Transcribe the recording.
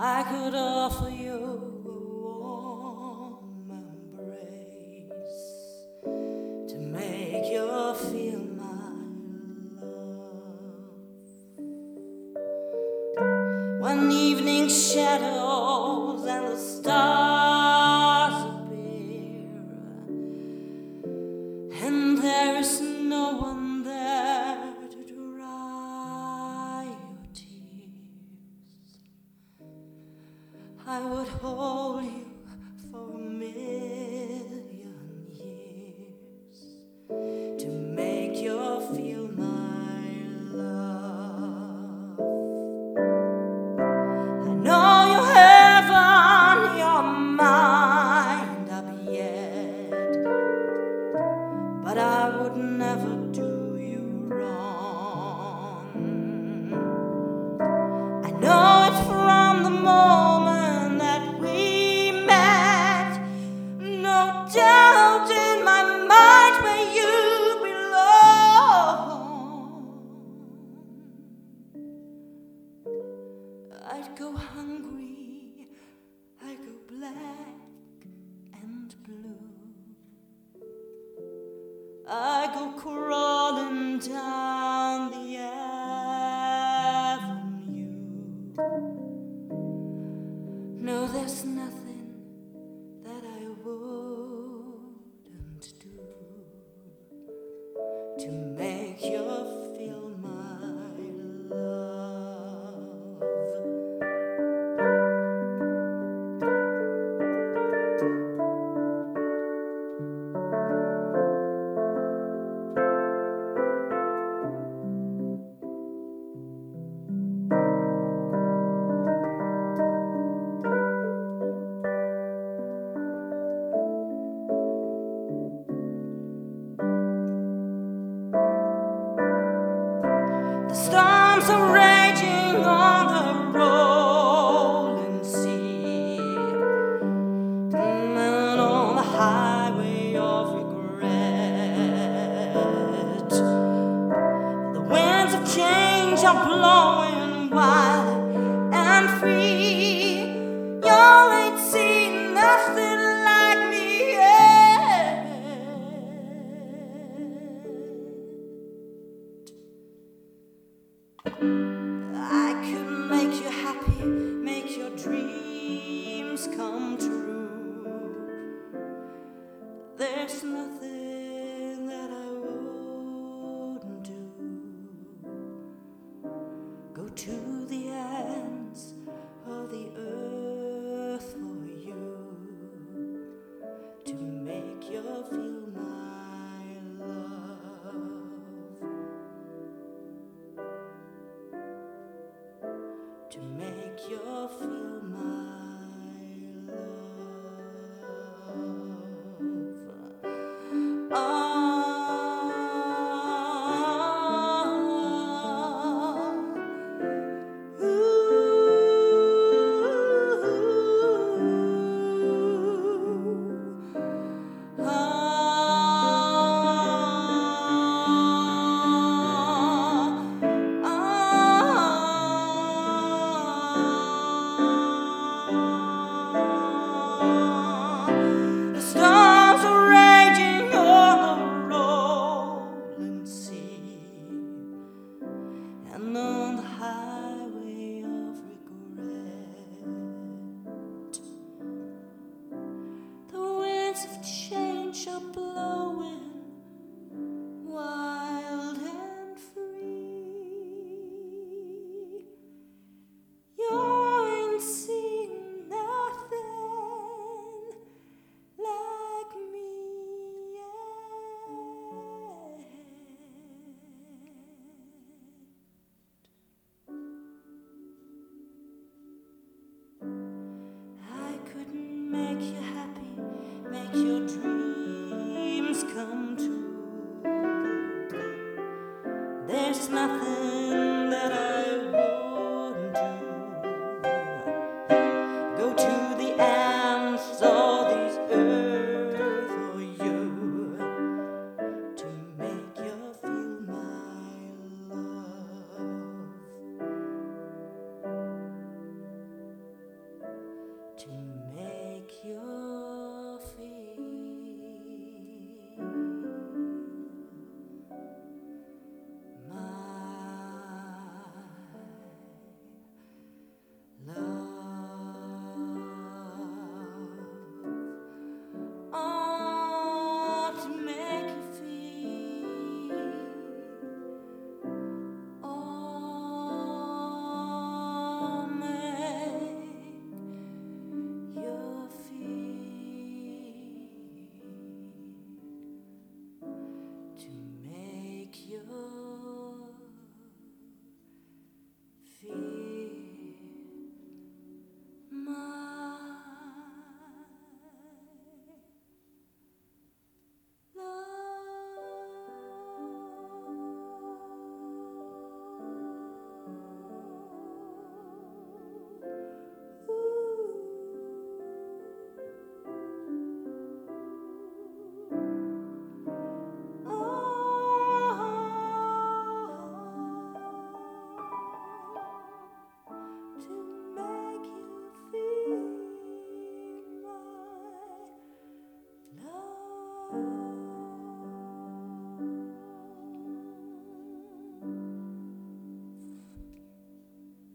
I could offer you a warm embrace to make you feel my love. When evening shadows and the stars I would hold you for a million years to make you feel my love. I know you haven't your mind up yet, but I would never do I go crawling down are blowing wild and free. You ain't seen nothing like me yet. I could make you happy, make your dreams come true. There's nothing Go to the ends